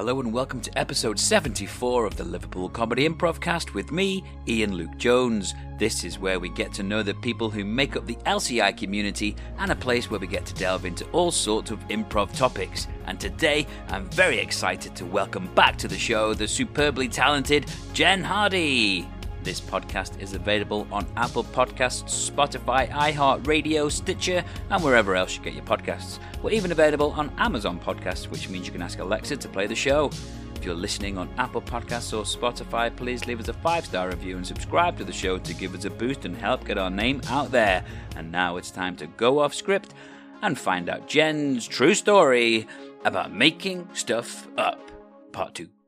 Hello and welcome to episode 74 of the Liverpool Comedy Improv Cast with me, Ian Luke Jones. This is where we get to know the people who make up the LCI community and a place where we get to delve into all sorts of improv topics. And today, I'm very excited to welcome back to the show the superbly talented Jen Hardy. This podcast is available on Apple Podcasts, Spotify, iHeartRadio, Stitcher, and wherever else you get your podcasts. We're even available on Amazon Podcasts, which means you can ask Alexa to play the show. If you're listening on Apple Podcasts or Spotify, please leave us a five star review and subscribe to the show to give us a boost and help get our name out there. And now it's time to go off script and find out Jen's true story about making stuff up. Part 2.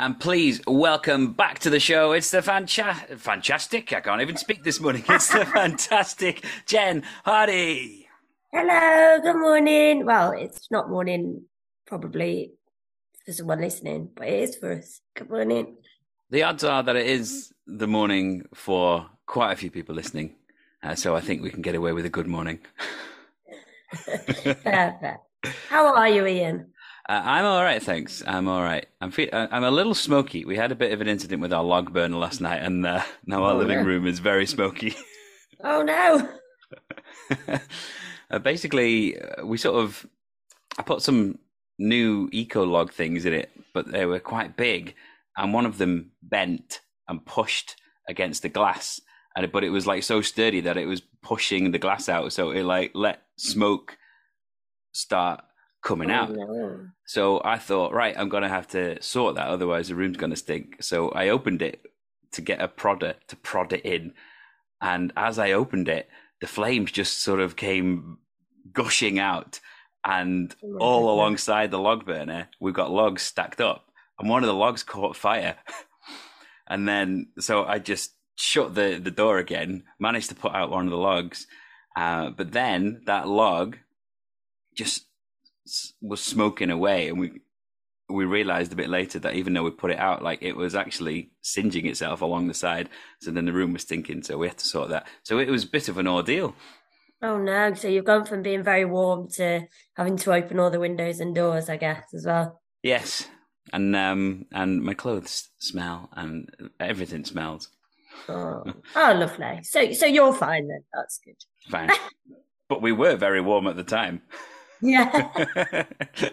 And please welcome back to the show. It's the fanta- fantastic. I can't even speak this morning. It's the fantastic Jen Hardy. Hello, good morning. Well, it's not morning probably for someone listening, but it is for us. Good morning. The odds are that it is the morning for quite a few people listening. Uh, so I think we can get away with a good morning. Perfect. How are you, Ian? Uh, I'm all right, thanks. I'm all right. I'm fe- uh, I'm a little smoky. We had a bit of an incident with our log burner last night, and uh, now our Oh, living yeah. room is very smoky. Oh no. uh, basically, uh, we sort of I put some new eco log things in it, but they were quite big, and one of them bent and pushed against the glass, and but it was like so sturdy that it was pushing the glass out, so it like let smoke start coming out. Oh, no. So I thought, right, I'm going to have to sort that, otherwise the room's going to stink. So I opened it to get a prodder to prod it in. And as I opened it, the flames just sort of came gushing out. And Oh all goodness. alongside the log burner, we've got logs stacked up. And one of the logs caught fire. and then, so I just shut the, the door again, managed to put out one of the logs. Uh, but then that log just was smoking away, and we we realized a bit later that even though we put it out, like it was actually singeing itself along the side. So then the room was stinking. So we had to sort that. So it was a bit of an ordeal. Oh no. So you've gone from being very warm to having to open all the windows and doors, I guess, as well. Yes, and um and my clothes smell, and everything smells Oh, oh lovely. So so you're fine then. That's good. fine. but we were very warm at the time. Yeah.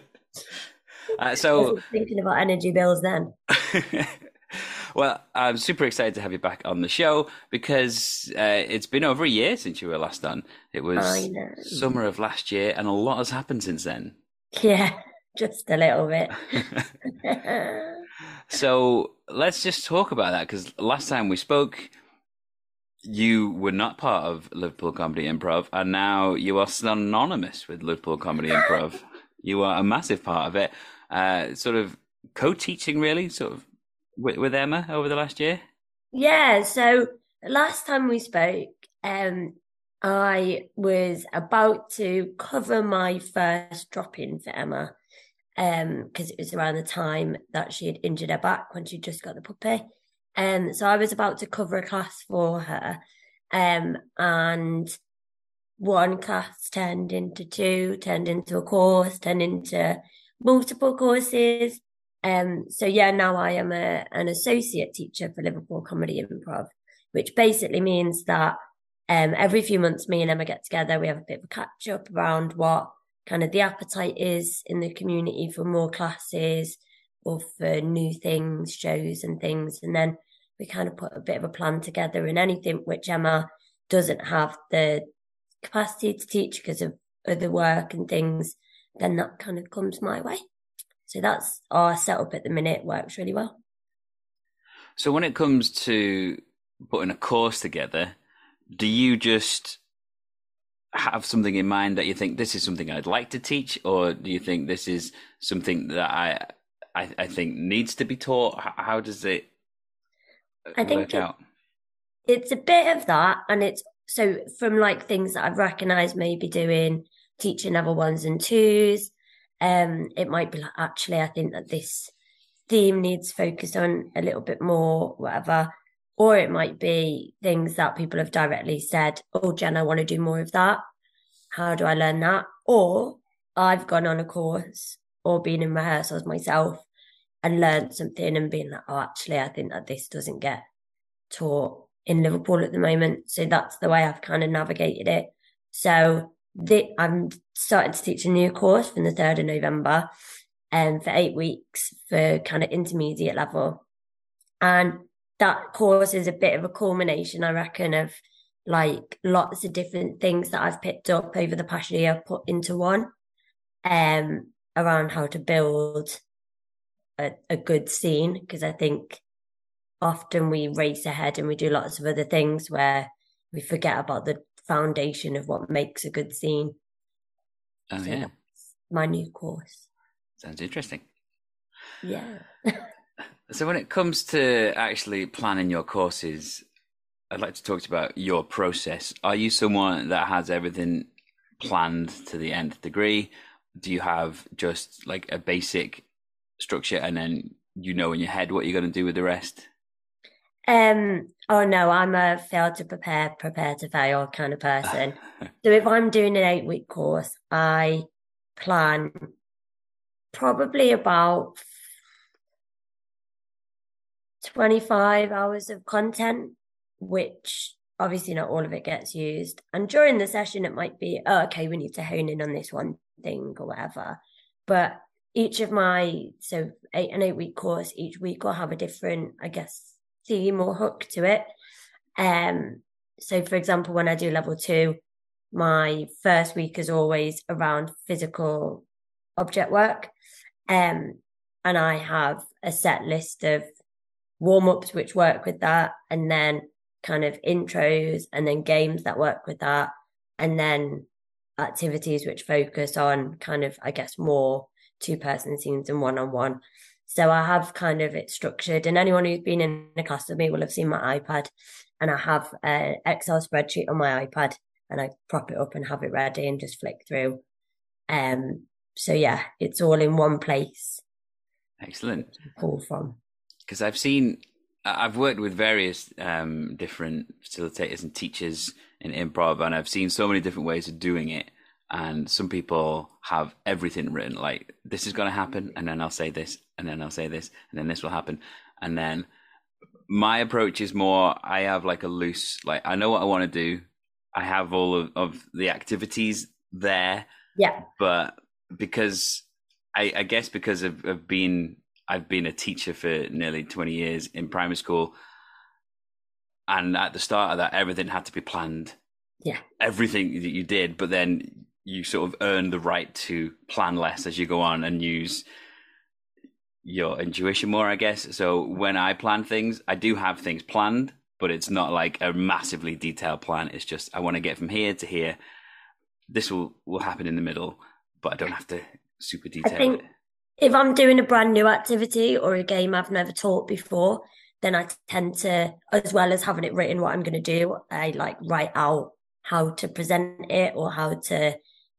uh, so thinking about energy bills then. well, I'm super excited to have you back on the show because uh, it's been over a year since you were last on. It was summer of last year, and a lot has happened since then. Yeah, just a little bit. so let's just talk about that because last time we spoke, you were not part of Liverpool Comedy Improv, and now you are synonymous with Liverpool Comedy Improv. you are a massive part of it. Uh, sort of co-teaching, really, sort of with, with Emma over the last year. Yeah, so last time we spoke, um, I was about to cover my first drop in for Emma, um, because it was around the time that she had injured her back when she just got the puppy. Um, so I was about to cover a class for her, um, and one class turned into two, turned into a course, turned into multiple courses. Um, so yeah, now I am a, an associate teacher for Liverpool Comedy Improv, which basically means that um, every few months, me and Emma get together. We have a bit of a catch up around what kind of the appetite is in the community for more classes or for new things, shows and things. And then we kind of put a bit of a plan together and anything which Emma doesn't have the capacity to teach because of other work and things, then that kind of comes my way. So that's our setup at the minute. Works really well. So when it comes to putting a course together, do you just have something in mind that you think this is something I'd like to teach, or do you think this is something that I I, I think needs to be taught? How does it I think it-? It's a bit of that, and it's so from like things that I've recognized maybe doing teaching level ones and twos. Um, it might be like actually, I think that this theme needs focus on a little bit more, whatever. Or it might be things that people have directly said, Oh, Jen, I want to do more of that. How do I learn that? Or I've gone on a course or been in rehearsals myself and learned something and being like, oh, actually, I think that this doesn't get taught in Liverpool at the moment. So that's the way I've kind of navigated it. So the, I'm starting to teach a new course from the 3rd of November and um, for eight weeks for kind of intermediate level. And that course is a bit of a culmination, I reckon, of like lots of different things that I've picked up over the past year, put into one, um, around how to build a, a good scene. Because I think often we race ahead and we do lots of other things where we forget about the foundation of what makes a good scene. Oh so yeah, my new course. Sounds interesting. Yeah. so when it comes to actually planning your courses, I'd like to talk to you about your process. Are you someone that has everything planned to the nth degree? Do you have just like a basic structure and then you know in your head what you're going to do with the rest? Um. Oh no, I'm a fail to prepare, prepare to fail kind of person. so if I'm doing an eight week course, I plan probably about 25 hours of content, which obviously not all of it gets used. And during the session, it might be, oh, okay, we need to hone in on this one thing or whatever. But each of my, so eight and eight week course, each week will have a different, I guess, theme or hook to it. Um, so for example, when I do level two, my first week is always around physical object work. Um, and I have a set list of warm ups which work with that, and then kind of intros, and then games that work with that, and then activities which focus on kind of, I guess, more two person scenes and one on one. So I have kind of it structured, and anyone who's been in a class with me will have seen my iPad, and I have an Excel spreadsheet on my iPad, and I prop it up and have it ready and just flick through. Um, so yeah, it's all in one place. Excellent. Pull from because I've seen, I've worked with various um, different facilitators and teachers in improv, and I've seen so many different ways of doing it and some people have everything written like this is going to happen and then i'll say this and then i'll say this and then this will happen. And then my approach is more i have like a loose like i know what i want to do. I have all of, of the activities there. Yeah. But because i i guess because of, of being i've been a teacher for nearly 20 years in primary school and at the start of that everything had to be planned. Yeah. Everything that you did but then you sort of earn the right to plan less as you go on and use your intuition more, I guess. So when I plan things, I do have things planned, but it's not like a massively detailed plan. It's just I want to get from here to here. This will will happen in the middle, but I don't have to super detail it. If I'm doing a brand new activity or a game I've never taught before, then I tend to, as well as having it written what I'm going to do, I like write out how to present it or how to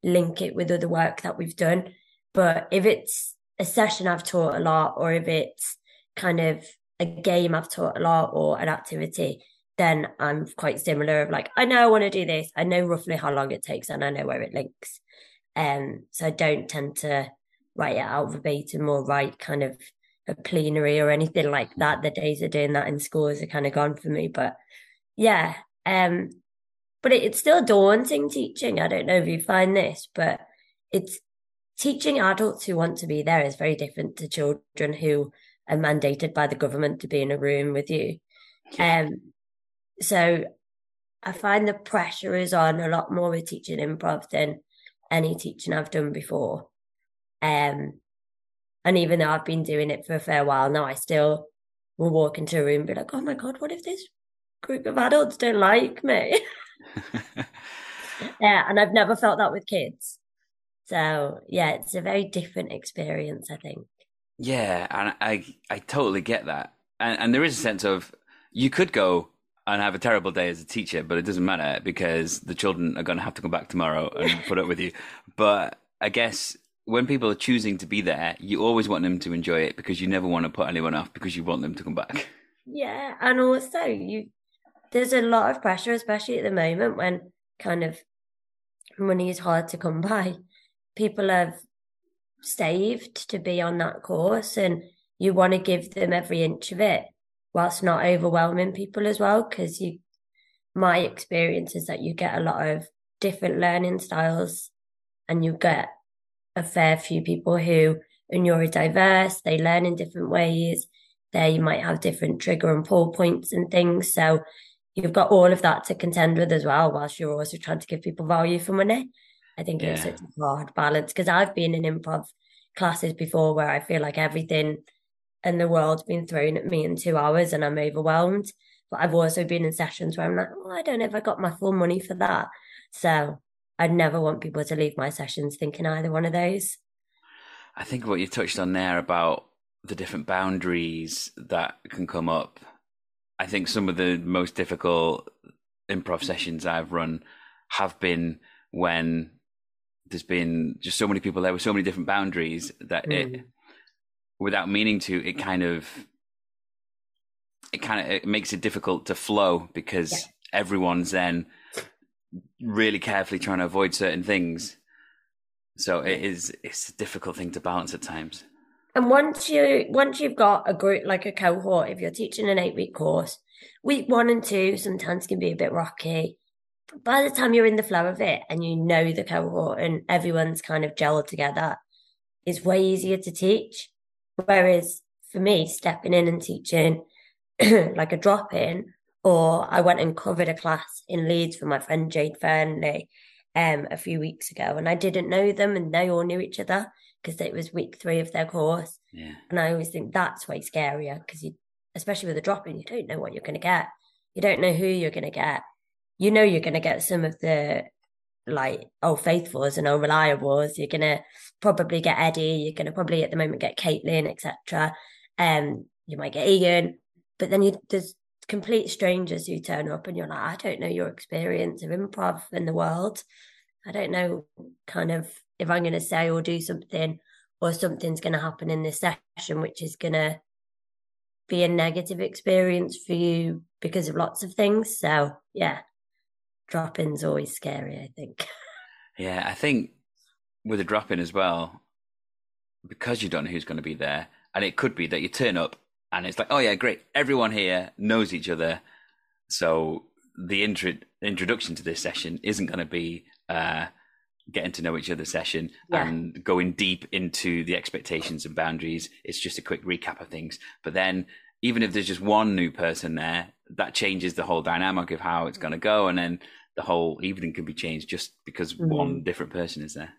link it with other work that we've done. But if it's a session I've taught a lot, or if it's kind of a game I've taught a lot, or an activity, then I'm quite similar of like, I know I want to do this. I know roughly how long it takes and I know where it links. Um, so I don't tend to write it out verbatim or write kind of a plenary or anything like that. The days of doing that in schools are kind of gone for me. But yeah, um, but it, it's still daunting teaching. I don't know if you find this, but it's teaching adults who want to be there is very different to children who are mandated by the government to be in a room with you. Um, so I find the pressure is on a lot more with teaching improv than any teaching I've done before. Um, and even though I've been doing it for a fair while now, I still will walk into a room and be like, oh my God, what if this group of adults don't like me? yeah, and I've never felt that with kids. So yeah, it's a very different experience, I think. Yeah, and I I totally get that, and and there is a sense of you could go and have a terrible day as a teacher, but it doesn't matter because the children are going to have to come back tomorrow and put up with you. But I guess when people are choosing to be there, you always want them to enjoy it because you never want to put anyone off because you want them to come back. Yeah, and also you there's a lot of pressure, especially at the moment when kind of money is hard to come by. People have saved to be on that course and you want to give them every inch of it whilst not overwhelming people as well. Because you, my experience is that you get a lot of different learning styles and you get a fair few people who are neurodiverse, they learn in different ways. They might have different trigger and pull points and things. So you've got all of that to contend with as well, whilst you're also trying to give people value for money. I think yeah. it's such a hard balance because I've been in improv classes before where I feel like everything in the world's been thrown at me in two hours and I'm overwhelmed. But I've also been in sessions where I'm like, oh, I don't know if I got my full money for that. So I'd never want people to leave my sessions thinking either one of those. I think what you touched on there about the different boundaries that can come up. I think some of the most difficult improv sessions I've run have been when there's been just so many people there with so many different boundaries that mm. it without meaning to it kind of it kind of it makes it difficult to flow because yeah. everyone's then really carefully trying to avoid certain things so it is it's a difficult thing to balance at times and once you once you've got a group like a cohort if you're teaching an eight week course week one and two sometimes can be a bit rocky by the time you're in the flow of it and you know the cohort and everyone's kind of gelled together, it's way easier to teach. Whereas for me, stepping in and teaching like a drop in, or I went and covered a class in Leeds for my friend Jade Fernley um, a few weeks ago, and I didn't know them, and they all knew each other because it was week three of their course. Yeah. And I always think that's way scarier because you, especially with a drop in, you don't know what you're going to get. You don't know who you're going to get you know you're going to get some of the like old faithfuls and old reliables. You're going to probably get Eddie. You're going to probably at the moment get Caitlin, etc. Um, you might get Ian, but then you, there's complete strangers who turn up and you're like, I don't know your experience of improv in the world. I don't know kind of if I'm going to say or do something or something's going to happen in this session, which is going to be a negative experience for you because of lots of things. So yeah, drop in's always scary, I think. Yeah, I think with a drop in as well, because you don't know who's going to be there, and it could be that you turn up and it's like, oh yeah, great, everyone here knows each other, so the intro- introduction to this session isn't going to be uh, getting to know each other session yeah. and going deep into the expectations and boundaries. It's just a quick recap of things. But then, even if there's just one new person there, that changes the whole dynamic of how it's going to go, and then the whole evening can be changed just because mm-hmm. one different person is there.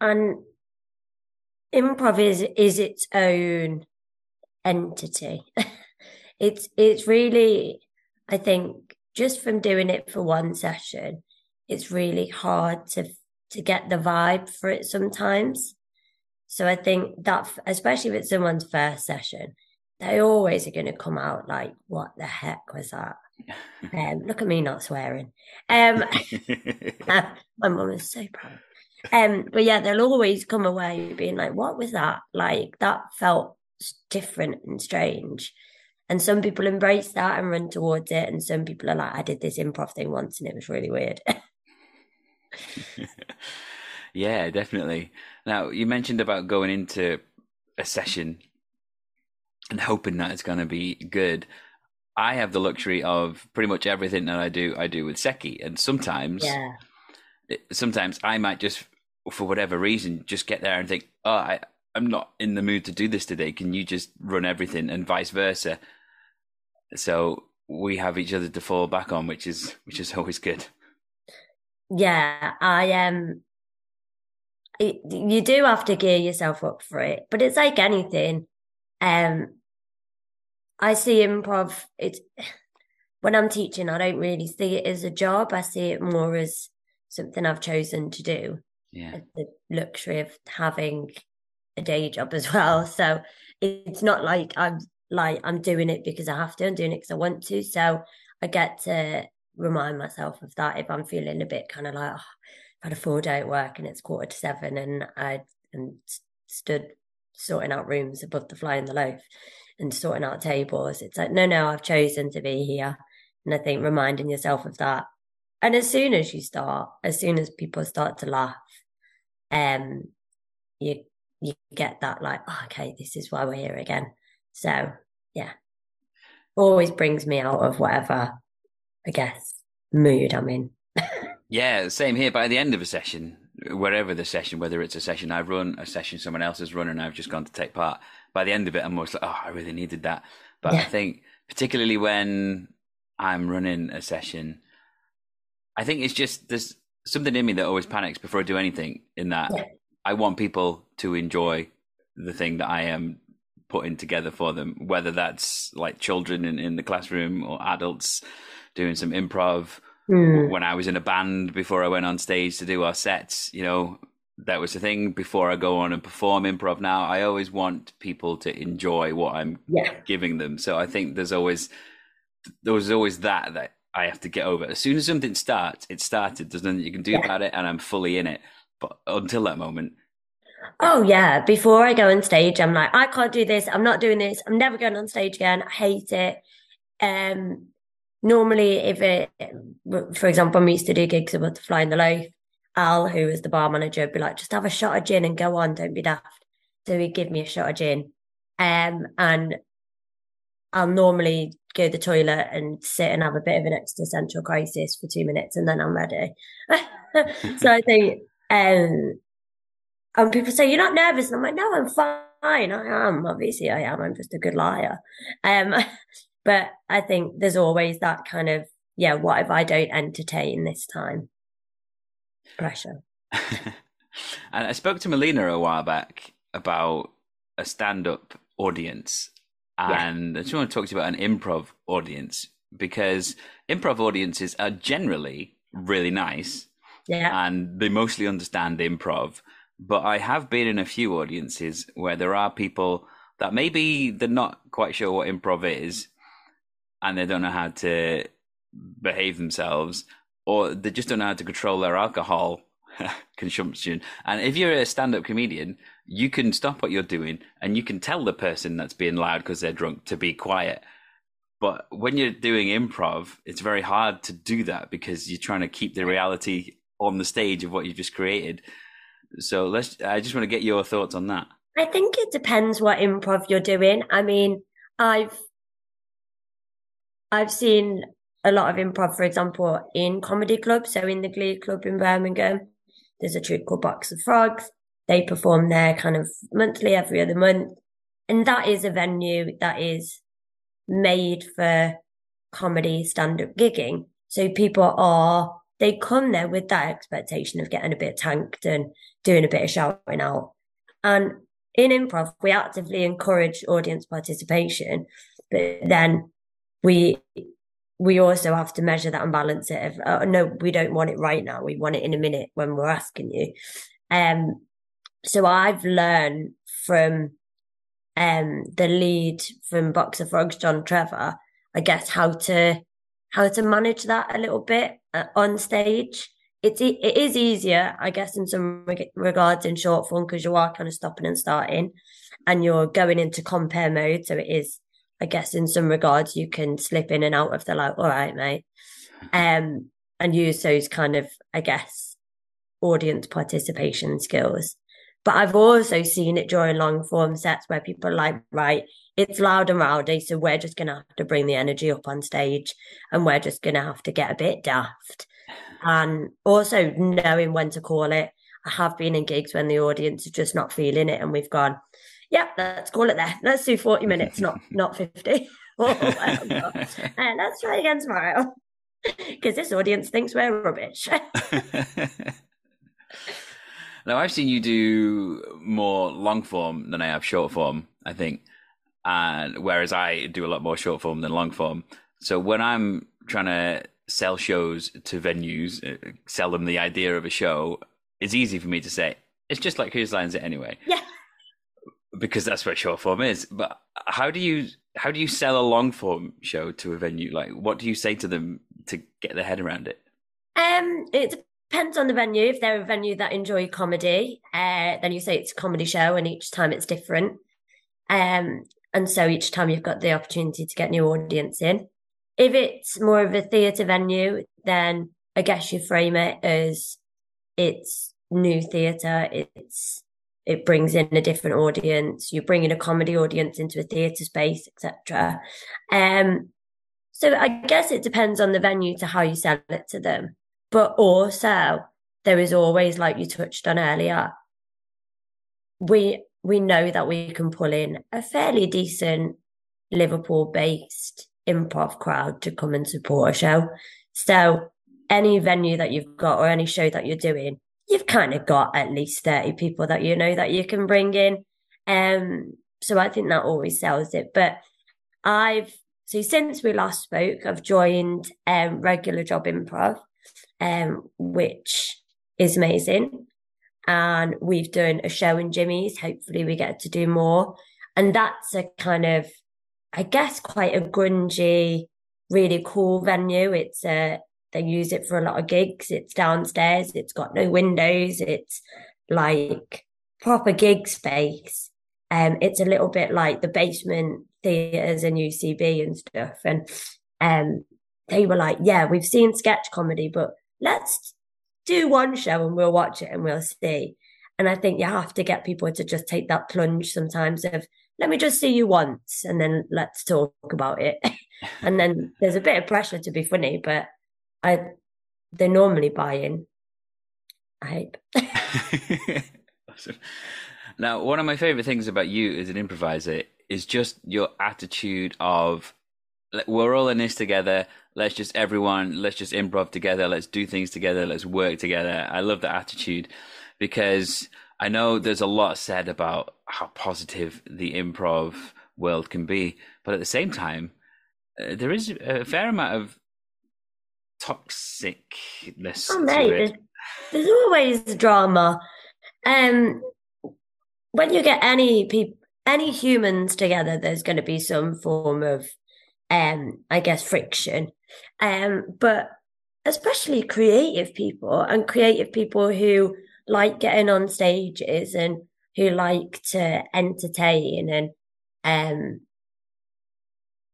And improv is is its own entity. it's it's really, I think, just from doing it for one session, it's really hard to to get the vibe for it sometimes. So I think that, especially if it's someone's first session, they always are going to come out like, what the heck was that? Um, look at me not swearing. Um, my mum is so proud. Um, but yeah, they'll always come away being like, what was that? Like, that felt different and strange. And some people embrace that and run towards it. And some people are like, I did this improv thing once and it was really weird. yeah, definitely. Now, you mentioned about going into a session and hoping that it's going to be good. I have the luxury of pretty much everything that I do, I do with Seki, and sometimes, yeah. sometimes I might just, for whatever reason, just get there and think, oh, I, I'm not in the mood to do this today. Can you just run everything, and vice versa? So we have each other to fall back on, which is which is always good. Yeah, I um, you do have to gear yourself up for it, but it's like anything. Um, I see improv. It's when I'm teaching, I don't really see it as a job. I see it more as something I've chosen to do. Yeah, the luxury of having a day job as well. So it's not like I'm like I'm doing it because I have to. I'm doing it because I want to. So I get to remind myself of that if I'm feeling a bit kind of like oh, I've had a full day at work and it's quarter to seven and I and stood sorting out rooms above the fly in the loaf and sorting out tables. It's like, no, no, I've chosen to be here. And I think reminding yourself of that. And as soon as you start, as soon as people start to laugh, um, you you get that like, oh, okay, this is why we're here again. So yeah, always brings me out of whatever, I guess, mood I'm in. yeah, same here. By the end of a session, wherever the session, whether it's a session I've run, a session someone else has run, and I've just gone to take part. By the end of it, I'm almost like, oh, I really needed that. But yeah. I think, particularly when I'm running a session, I think it's just there's something in me that always panics before I do anything. In that, yeah. I want people to enjoy the thing that I am putting together for them, whether that's like children in, in the classroom or adults doing some improv Mm. When I was in a band before I went on stage to do our sets, you know, that was the thing before I go on and perform improv now. I always want people to enjoy what I'm yeah. giving them. So I think there's always there's always that that I have to get over. As soon as something starts, it started. There's nothing you can do yeah. about it, and I'm fully in it. But until that moment, Oh yeah. Before I go on stage, I'm like, I can't do this. I'm not doing this. I'm never going on stage again. I hate it. Um, normally if it for example we used to do gigs at butterfly in the loaf al who was the bar manager would be like just have a shot of gin and go on don't be daft so he'd give me a shot of gin um, and i'll normally go to the toilet and sit and have a bit of an existential crisis for two minutes and then i'm ready so i think um and people say you're not nervous and i'm like no i'm fine i am obviously i am i'm just a good liar um but I think there's always that kind of, yeah, what if I don't entertain this time? Pressure. and I spoke to Melina a while back about a stand up audience. And yeah. I just want to talk to you about an improv audience because improv audiences are generally really nice. Yeah. And they mostly understand improv. But I have been in a few audiences where there are people that maybe they're not quite sure what improv is, and they don't know how to behave themselves, or they just don't know how to control their alcohol consumption. And if you're a stand up comedian, you can stop what you're doing and you can tell the person that's being loud because they're drunk to be quiet. But when you're doing improv, it's very hard to do that because you're trying to keep the reality on the stage of what you've just created. So let's I just want to get your thoughts on that. I think it depends what improv you're doing. I mean, I've I've seen a lot of improv, for example, in comedy clubs. So in the Glee Club in Birmingham, there's a troupe called Box of Frogs. They perform there kind of monthly, every other month. And that is a venue that is made for comedy stand up gigging. So people are, they come there with that expectation of getting a bit tanked and doing a bit of shouting out. And in improv, we actively encourage audience participation, but then we we also have to measure that and balance it. If, uh, no, we don't want it right now. We want it in a minute when we're asking you. Um, so I've learned from um the lead from Box of Frogs, John Trevor, I guess how to how to manage that a little bit uh, on stage. It's it is easier, I guess, in some regards in short form because you are kind of stopping and starting, and you're going into compère mode. So it is I guess in some regards you can slip in and out of the like, all right, mate. Um, and use those kind of, I guess, audience participation skills. But I've also seen it during long form sets where people are like, right, it's loud and rowdy, so we're just gonna have to bring the energy up on stage and we're just gonna have to get a bit daft. And also knowing when to call it. I have been in gigs when the audience is just not feeling it and we've gone, yeah, let's call it there. Let's do 40 minutes, not not 50. uh, let's try again tomorrow. Because this audience thinks we're rubbish. now, I've seen you do more long form than I have short form, I think. And whereas I do a lot more short form than long form. So when I'm trying to sell shows to venues, uh, sell them the idea of a show, it's easy for me to say, it's just like Whose Line's It Anyway? Yeah because that's what short form is. But how do you how do you sell a long form show to a venue? Like, what do you say to them to get their head around it? Um, it depends on the venue. If they're a venue that enjoy comedy, uh, then you say it's a comedy show, and each time it's different. Um, and so each time you've got the opportunity to get new audience in. If it's more of a theatre venue, then I guess you frame it as it's new theatre. It's it brings in a different audience. You're bringing a comedy audience into a theatre space, etc. Um, so I guess it depends on the venue to how you sell it to them. But also, there is always, like you touched on earlier, we we know that we can pull in a fairly decent Liverpool based improv crowd to come and support a show. So any venue that you've got or any show that you're doing, you've kind of got at least 30 people that you know that you can bring in. Um, so I think that always sells it. But I've, so since we last spoke, I've joined um, regular job improv, um, which is amazing. And we've done a show in Jimmy's. Hopefully we get to do more. And that's a kind of, I guess, quite a grungy, really cool venue. It's a, they use it for a lot of gigs. It's downstairs. It's got no windows. It's like proper gig space. Um, it's a little bit like the basement theatres and UCB and stuff. And um, they were like, yeah, we've seen sketch comedy, but let's do one show and we'll watch it and we'll see. And I think you have to get people to just take that plunge sometimes of, let me just see you once and then let's talk about it. and then there's a bit of pressure to be funny, but I they normally buy in. I hope. Now, one of my favorite things about you as an improviser is just your attitude of we're all in this together. Let's just everyone, let's just improv together. Let's do things together. Let's work together. I love that attitude because I know there's a lot said about how positive the improv world can be, but at the same time, uh, there is a fair amount of toxicness oh, mate, there's, there's, always drama. Um, when you get any people, any humans together, there's going to be some form of, um, I guess, friction. Um, but especially creative people and creative people who like getting on stages and who like to entertain and um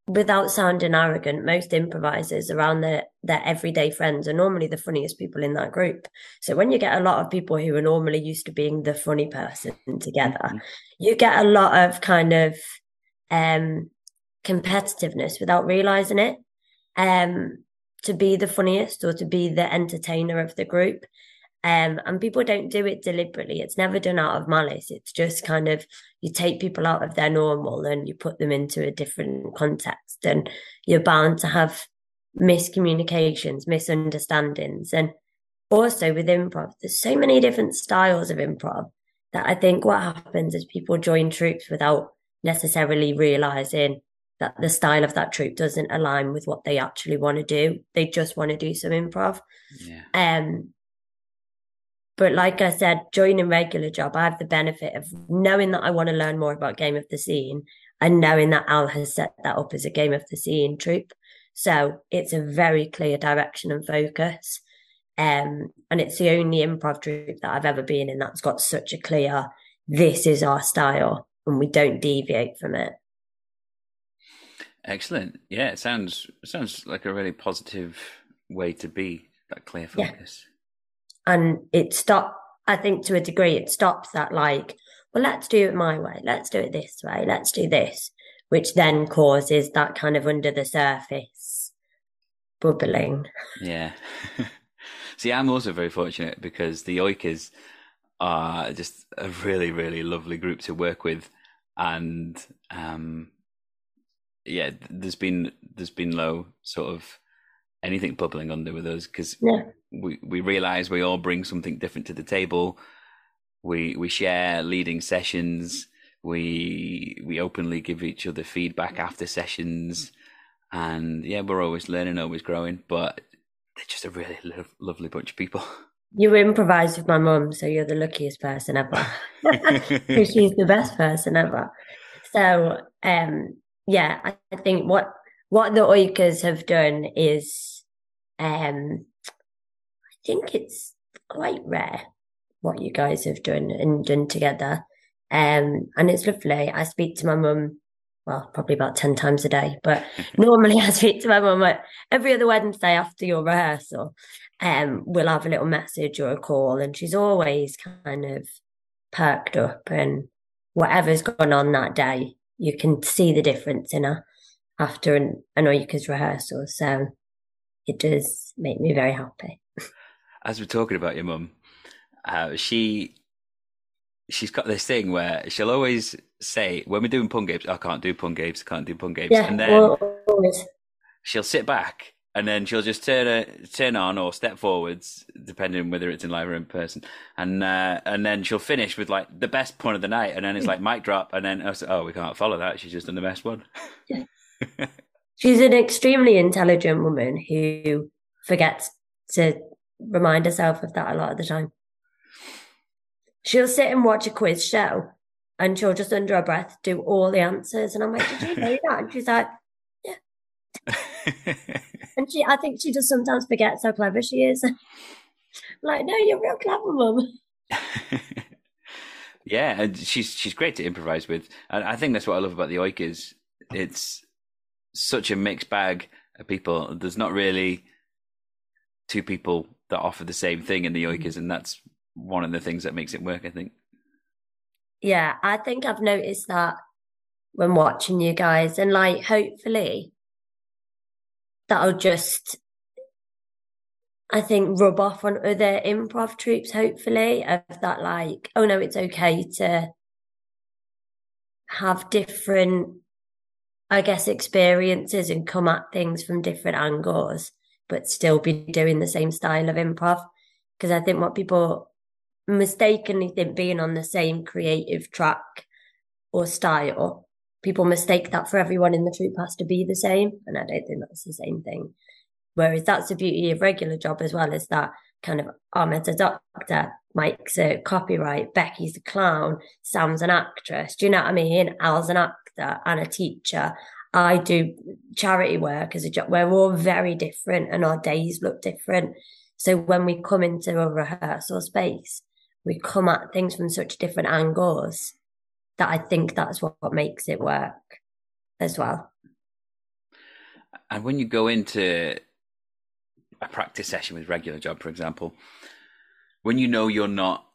without sounding arrogant, most improvisers around their, their everyday friends are normally the funniest people in that group. So when you get a lot of people who are normally used to being the funny person together, mm-hmm. you get a lot of kind of um, competitiveness without realizing it. Um, to be the funniest or to be the entertainer of the group. Um, and people don't do it deliberately. It's never done out of malice. It's just kind of you take people out of their normal and you put them into a different context, and you're bound to have miscommunications, misunderstandings. And also with improv, there's so many different styles of improv that I think what happens is people join troupes without necessarily realizing that the style of that troupe doesn't align with what they actually want to do. They just want to do some improv. Yeah. Um, but like I said, joining regular job, I have the benefit of knowing that I want to learn more about Game of the Scene and knowing that Al has set that up as a Game of the Scene troupe. So it's a very clear direction and focus. Um, and it's the only improv troupe that I've ever been in that's got such a clear, this is our style and we don't deviate from it. Excellent. Yeah, it sounds it sounds like a really positive way to be, that clear focus. Yeah and it stopped i think to a degree it stops that like well let's do it my way let's do it this way let's do this which then causes that kind of under the surface bubbling yeah see i'm also very fortunate because the oikers are just a really really lovely group to work with and um yeah there's been there's been low sort of anything bubbling under with us because yeah. we we realize we all bring something different to the table. We we share leading sessions. We we openly give each other feedback after sessions, and yeah, we're always learning, always growing. But they're just a really lo- lovely bunch of people. You improvised with my mum, so you're the luckiest person ever. She's the best person ever. So, um, yeah, I, I think what what the Oikers have done is um, I think it's quite rare what you guys have done and done together. Um, and it's lovely. I speak to my mum, well, probably about 10 times a day, but normally I speak to my mum every other Wednesday after your rehearsal. Um, we'll have a little message or a call, and she's always kind of perked up and whatever's gone on that day, you can see the difference in her after an, an rehearsal. So it does make me very happy. As we're talking about your mum, uh, she she's got this thing where she'll always say when we're doing pun games, I can't do pun games, I can't do pun games, Yeah, and then always. she'll sit back and then she'll just turn a, turn on or step forwards, depending whether it's in live or in person, and uh, and then she'll finish with like the best pun of the night, and then it's like mic drop, and then oh, oh we can't follow that. She's just done the best one. She's an extremely intelligent woman who forgets to remind herself of that a lot of the time. She'll sit and watch a quiz show and she'll just under her breath do all the answers. And I'm like, Did you know that? And she's like, and she I think she just sometimes forgets how clever she is. Like, no, you're real clever, mum. yeah, and she's she's great to improvise with, and I think that's what I love about the Oikers. It's such a mixed bag of people. There's not really two people that offer the same thing in the mm-hmm. Oikers, and that's one of the things that makes it work. I think. Yeah, I think I've noticed that when watching you guys, and like hopefully that'll just, I think, rub off on other improv troupes. Hopefully, of that, like, oh no, it's okay to have different, I guess, experiences and come at things from different angles, but still be doing the same style of improv. Because I think what people mistakenly think being on the same creative track or style, people mistake that for everyone in the troupe has to be the same. And I don't think that's the same thing. Whereas that's the beauty of regular job as well, is that kind of oh, Ahmed's a doctor, Mike's a copyright, Becky's a clown, Sam's an actress. Do you know what I mean? Al's an actor and a teacher. I do charity work as a job. We're all very different and our days look different. So when we come into a rehearsal space, we come at things from such different angles that I think that's what, what makes it work as well. And when you go into a practice session with regular job, for example, when you know you're not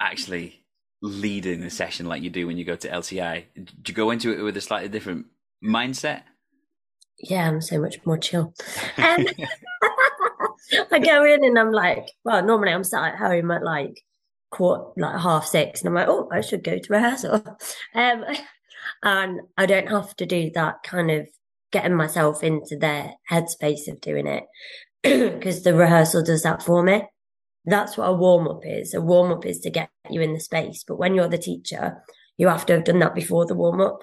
actually leading the session like you do when you go to LCI, do you go into it with a slightly different mindset? Yeah, I'm so much more chill. Um, I go in and I'm like, well, normally I'm sat at home at like quarter, like half six, and I'm like, oh, I should go to rehearsal. Um, and I don't have to do that kind of getting myself into their headspace of doing it because the rehearsal does that for me. That's what a warm up is. A warm up is to get you in the space. But when you're the teacher, you have to have done that before the warm up.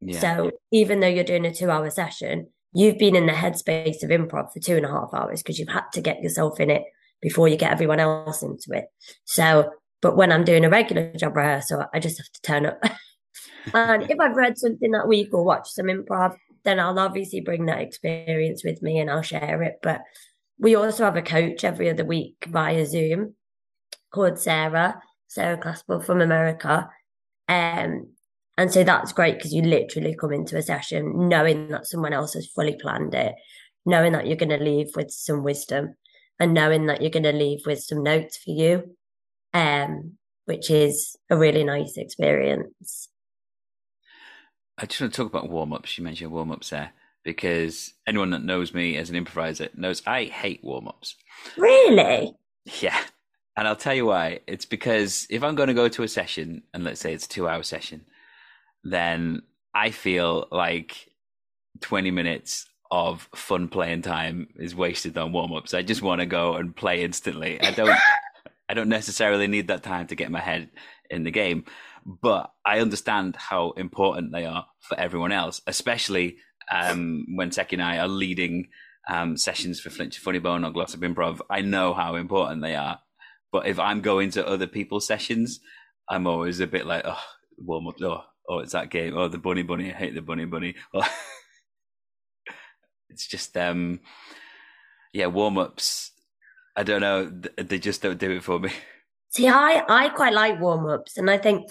Yeah. So even though you're doing a two hour session, you've been in the headspace of improv for two and a half hours because you've had to get yourself in it before you get everyone else into it. So, but when I'm doing a regular job rehearsal, I just have to turn up. and if I've read something that week or watched some improv, then I'll obviously bring that experience with me and I'll share it. But we also have a coach every other week via Zoom called Sarah, Sarah Claspel from America. Um, and so that's great because you literally come into a session knowing that someone else has fully planned it, knowing that you're going to leave with some wisdom and knowing that you're going to leave with some notes for you, um, which is a really nice experience. I just want to talk about warm ups. You mentioned warm ups there because anyone that knows me as an improviser knows I hate warm ups. Really? Yeah. And I'll tell you why. It's because if I'm going to go to a session, and let's say it's a two hour session, then I feel like 20 minutes of fun playing time is wasted on warm ups. I just want to go and play instantly. I don't. I don't necessarily need that time to get my head in the game, but I understand how important they are for everyone else, especially um, when Seki and I are leading um, sessions for Flinch Funny Bone or Glossop Improv. I know how important they are. But if I'm going to other people's sessions, I'm always a bit like, oh, warm up, oh, oh, it's that game, oh, the bunny bunny, I hate the bunny bunny. it's just, um, yeah, warm ups. I don't know, they just don't do it for me. See, I, I quite like warm ups, and I think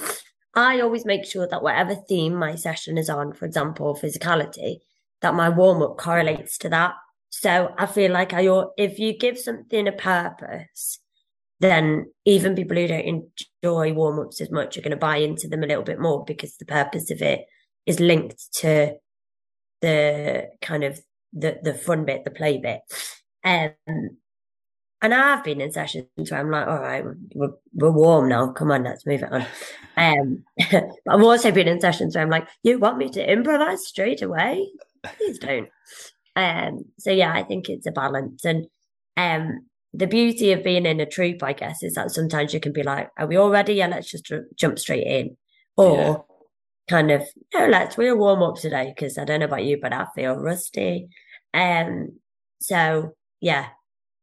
I always make sure that whatever theme my session is on, for example, physicality, that my warm up correlates to that. So I feel like I, if you give something a purpose, then even people who don't enjoy warm ups as much are going to buy into them a little bit more because the purpose of it is linked to the kind of the the fun bit, the play bit. Um, and I've been in sessions where I'm like, all right, we're, we're warm now. Come on, let's move it on. Um, but I've also been in sessions where I'm like, you want me to improvise straight away? Please don't. Um, so yeah, I think it's a balance. And um, the beauty of being in a troupe, I guess, is that sometimes you can be like, are we all ready? Yeah, let's just jump straight in. Or yeah. kind of, no, let's, we'll warm up today because I don't know about you, but I feel rusty. Um, so yeah,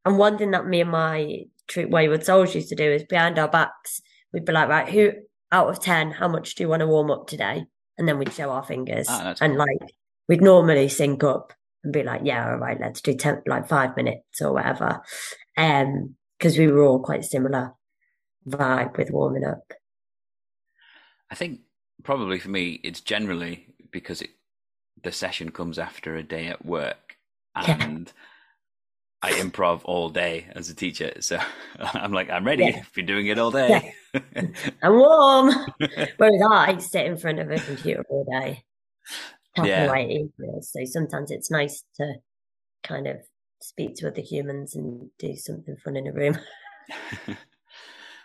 and one thing that me and my Wayward Souls used to do is behind our backs, we'd be like, right, who out of 10, how much do you want to warm up today? And then we'd show our fingers oh, and cool. like we'd normally sync up and be like, yeah, all right, let's do 10, like five minutes or whatever. Um, cause we were all quite similar vibe with warming up. I think probably for me, it's generally because it, the session comes after a day at work and yeah. I improv all day as a teacher. So I'm like, I'm ready. Yeah. I've been doing it all day. Yeah. I'm warm. Whereas I sit in front of a computer all day. yeah. So sometimes it's nice to kind of speak to other humans and do something fun in a room.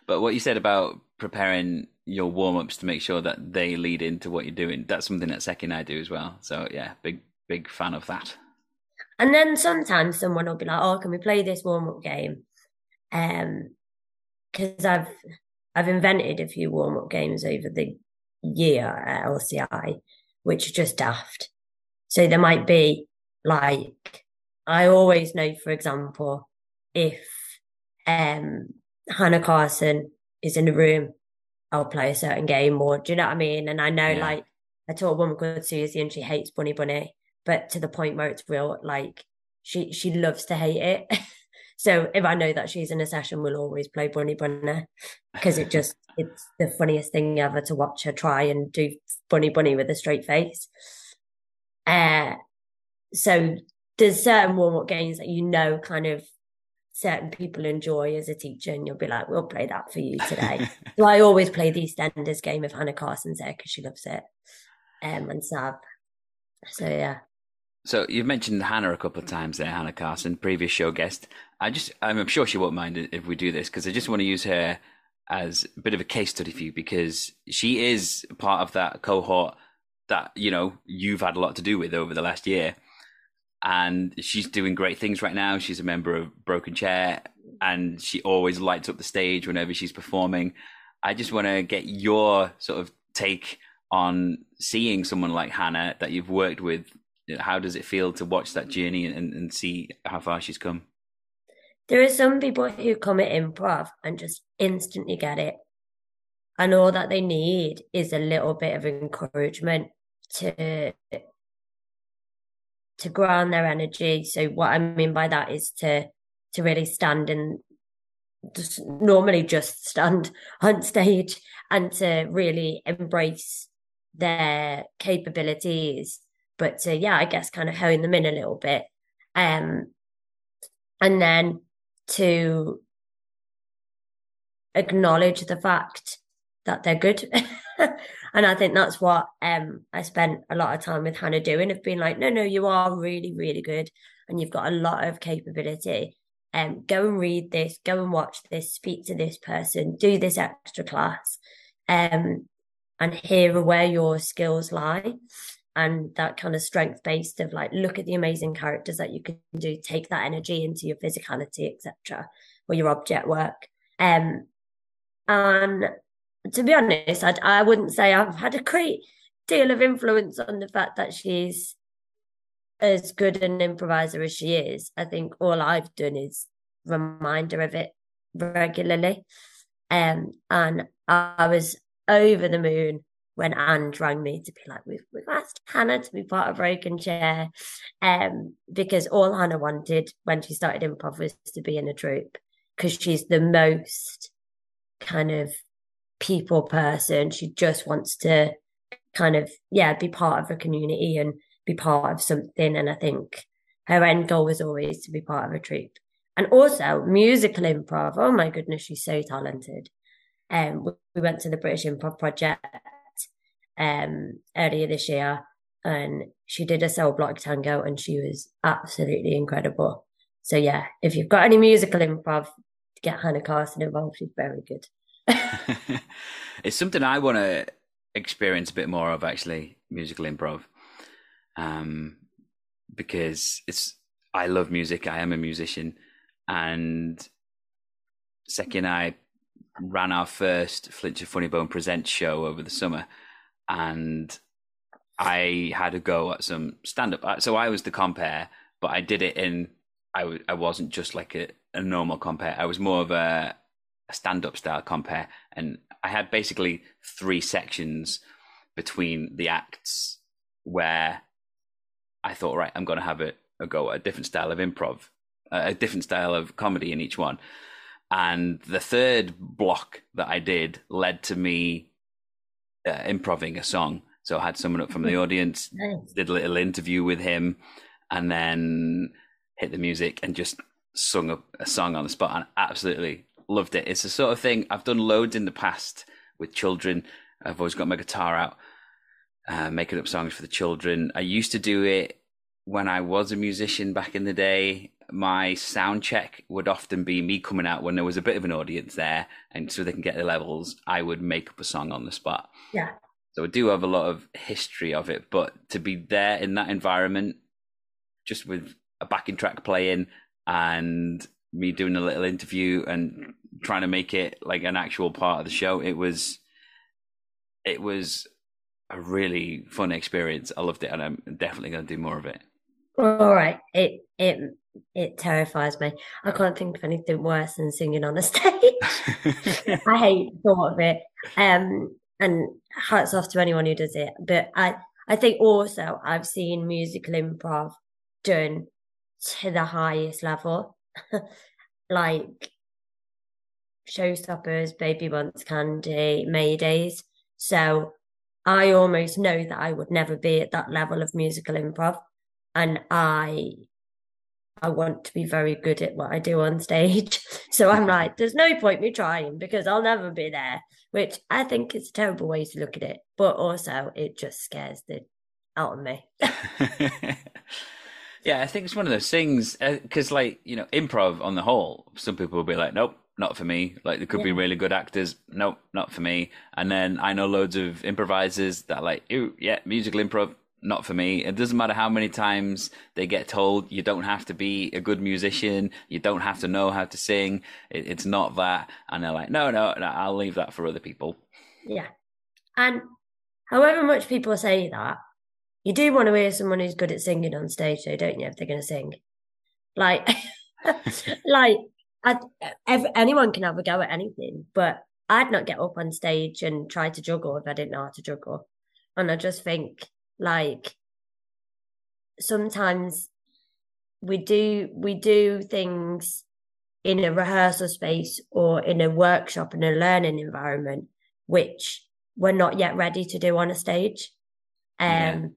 but what you said about preparing your warm ups to make sure that they lead into what you're doing, that's something that Seki and I do as well. So yeah, big, big fan of that. And then sometimes someone will be like, "Oh, can we play this warm up game?" Um, because I've I've invented a few warm up games over the year at LCI, which are just daft. So there might be like I always know, for example, if um Hannah Carson is in the room, I'll play a certain game, or do you know what I mean? And I know, yeah. like, I taught a woman called Susie, and she hates Bunny Bunny but to the point where it's real like she she loves to hate it. So if i know that she's in a session we'll always play bunny bunny because it just it's the funniest thing ever to watch her try and do bunny bunny with a straight face. Uh so there's certain warm-up games that you know kind of certain people enjoy as a teacher and you'll be like we'll play that for you today. So i always play the EastEnders game if hannah carson's there because she loves it um and sab so yeah so you've mentioned Hannah a couple of times there, Hannah Carson, previous show guest. I just, I'm sure she won't mind if we do this because I just want to use her as a bit of a case study for you because she is part of that cohort that you know you've had a lot to do with over the last year, and she's doing great things right now. She's a member of Broken Chair, and she always lights up the stage whenever she's performing. I just want to get your sort of take on seeing someone like Hannah that you've worked with how does it feel to watch that journey and, and see how far she's come? There are some people who come at improv and just instantly get it. And all that they need is a little bit of encouragement to to ground their energy. So what I mean by that is to to really stand and just normally just stand on stage and to really embrace their capabilities but uh, yeah, I guess kind of hone them in a little bit. Um, and then to acknowledge the fact that they're good. and I think that's what um, I spent a lot of time with Hannah doing of being like, no, no, you are really, really good and you've got a lot of capability. Um, go and read this, go and watch this, speak to this person, do this extra class, um, and hear where your skills lie and that kind of strength based of like look at the amazing characters that you can do take that energy into your physicality etc or your object work. Um and to be honest I, I wouldn't say i've had a great deal of influence on the fact that she's as good an improviser as she is. I think all i've done is remind her of it regularly. Um and i was over the moon when Anne rang me to be like, we've, we've asked Hannah to be part of Broken Chair. Um, because all Hannah wanted when she started improv was to be in a troupe because she's the most kind of people person. She just wants to kind of, yeah, be part of a community and be part of something. And I think her end goal was always to be part of a troupe. and also musical improv. Oh my goodness, she's so talented. Um, we, we went to the British Improv Project um earlier this year, and she did a soul block tango, and she was absolutely incredible. So yeah, if you've got any musical improv, get Hannah Carson involved. She's very good. it's something I want to experience a bit more of, actually, musical improv, um, because it's. I love music. I am a musician, and Seki and I ran our first Flinch of Funny Bone Presents show over the summer, and I had a go at some stand up. Uh, so I was the compère, but I did it in. I w- I wasn't just like a, a normal compère. I was more of a, a stand up style compère, and I had basically three sections between the acts where I thought, right, I'm going to have a, a go at a different style of improv, a different style of comedy in each one. And the third block that I did led to me uh, improving a song. So I had someone up from the audience, nice. did a little interview with him, and then hit the music and just sung a, a song on the spot and absolutely loved it. It's the sort of thing I've done loads in the past with children. I've always got my guitar out, uh, making up songs for the children. I used to do it when I was a musician back in the day my sound check would often be me coming out when there was a bit of an audience there, and so they can get the levels. I would make up a song on the spot. Yeah. So I do have a lot of history of it, but to be there in that environment, just with a backing track playing and me doing a little interview and trying to make it like an actual part of the show, it was, it was a really fun experience. I loved it, and I'm definitely going to do more of it. All right, it it it terrifies me. I can't think of anything worse than singing on a stage. I hate the thought of it. Um, and hats off to anyone who does it. But I, I think also I've seen musical improv done to the highest level, like Showstoppers, Baby Wants Candy, Maydays. So I almost know that I would never be at that level of musical improv. And I I want to be very good at what I do on stage. So I'm like, there's no point me trying because I'll never be there, which I think is a terrible way to look at it. But also, it just scares the out of me. yeah, I think it's one of those things because, uh, like, you know, improv on the whole, some people will be like, nope, not for me. Like, there could yeah. be really good actors. Nope, not for me. And then I know loads of improvisers that like, ooh, yeah, musical improv, not for me. It doesn't matter how many times they get told you don't have to be a good musician, you don't have to know how to sing. It, it's not that, and they're like, no, no, no, I'll leave that for other people. Yeah, and however much people say that, you do want to hear someone who's good at singing on stage, though, don't you? If they're going to sing, like, like, I, anyone can have a go at anything, but I'd not get up on stage and try to juggle if I didn't know how to juggle. And I just think like sometimes we do we do things in a rehearsal space or in a workshop in a learning environment which we're not yet ready to do on a stage um yeah.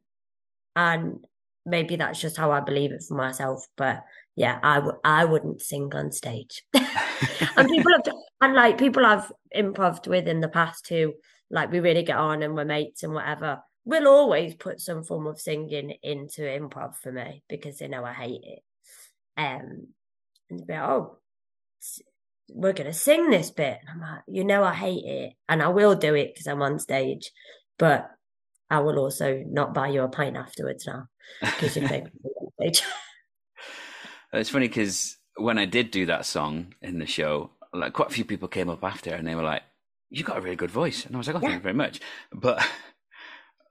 and maybe that's just how i believe it for myself but yeah I w- I wouldn't sing on stage and people have and like people i've improved with in the past who like we really get on and we're mates and whatever will always put some form of singing into improv for me because they know I hate it. Um, and be like, oh, we're going to sing this bit. And I'm like, you know, I hate it. And I will do it because I'm on stage, but I will also not buy you a pint afterwards now because you're on stage. It's funny because when I did do that song in the show, like quite a few people came up after and they were like, you got a really good voice. And I was like, oh, yeah. thank you very much. But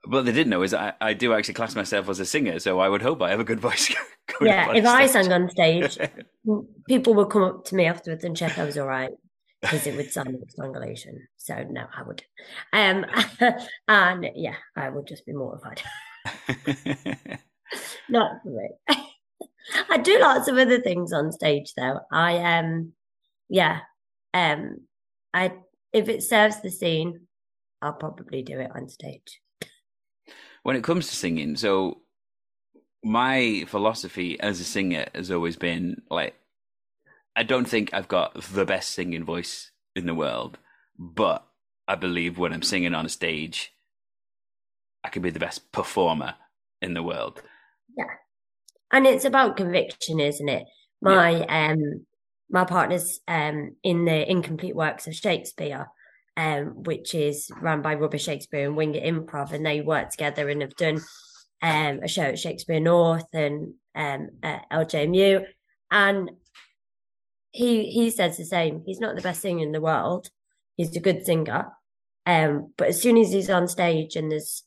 what they didn't know is I, I do actually class myself as a singer, so I would hope I have a good voice. yeah, if I sang on stage, people would come up to me afterwards and check I was all right because it would sound like strangulation. So no, I would. Um, and yeah, I would just be mortified. Not for me. I do lots of other things on stage though. I um, yeah, um, I if it serves the scene, I'll probably do it on stage when it comes to singing, so my philosophy as a singer has always been like I don't think I've got the best singing voice in the world, but I believe when I'm singing on a stage, I can be the best performer in the world. Yeah. And it's about conviction, isn't it? My yeah. um my partner's um in the incomplete works of Shakespeare, um, which is run by Rubbish Shakespeare and Wing Improv, and they work together and have done um a show at Shakespeare North and um at LJMU. And he he says the same. He's not the best singer in the world. He's a good singer. Um, but as soon as he's on stage and there's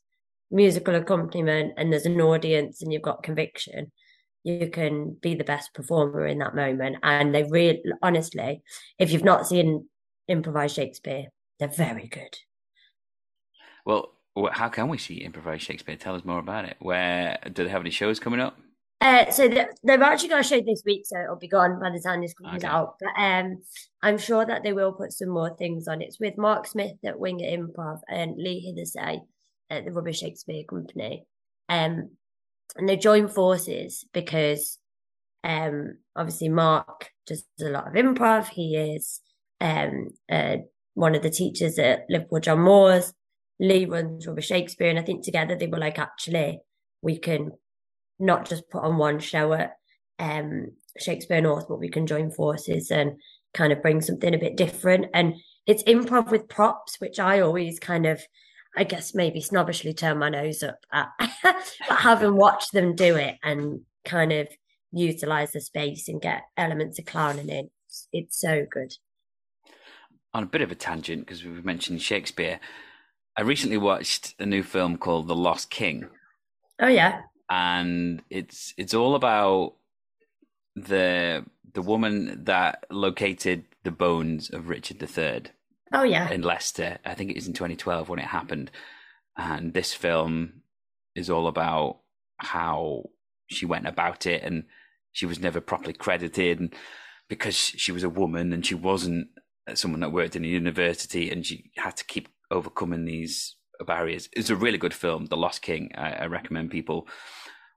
musical accompaniment and there's an audience and you've got conviction, you can be the best performer in that moment. And they really, honestly, if you've not seen improvised Shakespeare, they're very good. Well, how can we see improvised Shakespeare? Tell us more about it. Where do they have any shows coming up? Uh, so they've actually got a show this week, so it'll be gone by the time this comes okay. out. But um, I'm sure that they will put some more things on. It's with Mark Smith at Wing It Improv and Lee Hithesay at the Rubbish Shakespeare Company. Um, and they join forces because um, obviously Mark does a lot of improv. He is um, uh, one of the teachers at Liverpool John Moores. Lee runs Rubbish Shakespeare, and I think together they were like, actually, we can not just put on one show at um, Shakespeare North, but we can join forces and kind of bring something a bit different. And it's improv with props, which I always kind of I guess maybe snobbishly turn my nose up at, but having watched them do it and kind of utilize the space and get elements of clowning in, it's so good. On a bit of a tangent, because we've mentioned Shakespeare, I recently watched a new film called The Lost King. Oh yeah, and it's it's all about the the woman that located the bones of Richard III Oh yeah, in Leicester. I think it was in 2012 when it happened, and this film is all about how she went about it, and she was never properly credited, and because she was a woman and she wasn't Uh, someone that worked in a university, and she had to keep overcoming these barriers. It's a really good film, The Lost King. I, I recommend people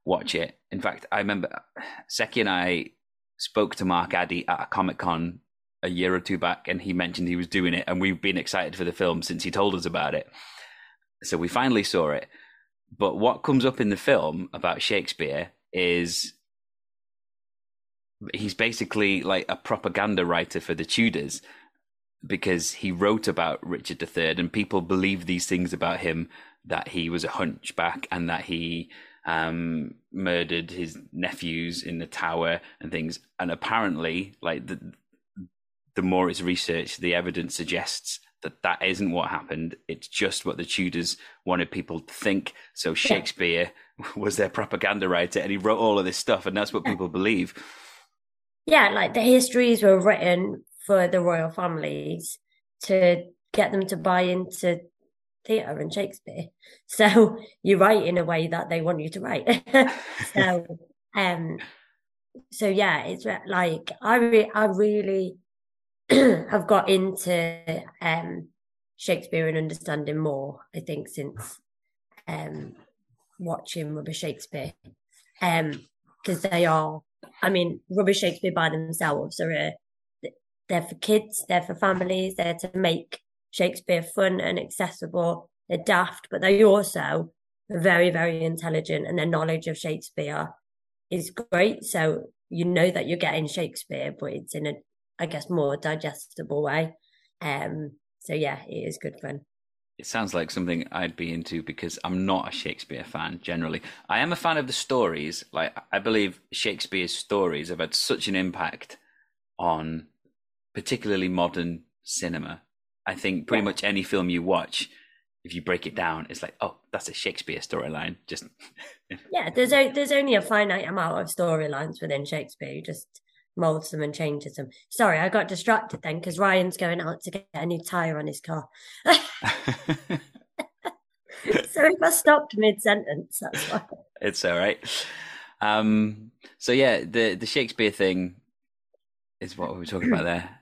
watch it. In fact, I remember uh, Seki and I spoke to Mark Addy at a Comic Con a year or two back, and he mentioned he was doing it, and we've been excited for the film since he told us about it. So we finally saw it. But what comes up in the film about Shakespeare is he's basically like a propaganda writer for the Tudors because he wrote about Richard III, and people believe these things about him that he was a hunchback and that he um, murdered his nephews in the tower and things. And apparently, like the the more it's researched, the evidence suggests that that isn't what happened. It's just what the Tudors wanted people to think. So Shakespeare yeah. was their propaganda writer, and he wrote all of this stuff, and that's what people believe. Yeah, like the histories were written for the royal families to get them to buy into theatre and Shakespeare. So you write in a way that they want you to write. so, um, so yeah, it's like I re- I really have got into um, Shakespeare and understanding more. I think since um, watching Rubbish Shakespeare, because um, they are. I mean, Rubbish Shakespeare by themselves are a, they're for kids, they're for families, they're to make Shakespeare fun and accessible. They're daft, but they also are very, very intelligent, and their knowledge of Shakespeare is great. So you know that you're getting Shakespeare, but it's in a I guess, more digestible way. Um, so yeah, it is good fun. It sounds like something I'd be into because I'm not a Shakespeare fan generally. I am a fan of the stories. Like I believe Shakespeare's stories have had such an impact on particularly modern cinema. I think pretty much any film you watch, if you break it down, it's like, oh, that's a Shakespeare storyline. Just yeah, there's a, there's only a finite amount of storylines within Shakespeare. You just molds them and changes them. Sorry, I got distracted then because Ryan's going out to get a new tire on his car. so if I stopped mid sentence, that's why. It's all right. Um, so yeah, the the Shakespeare thing is what we were talking about there.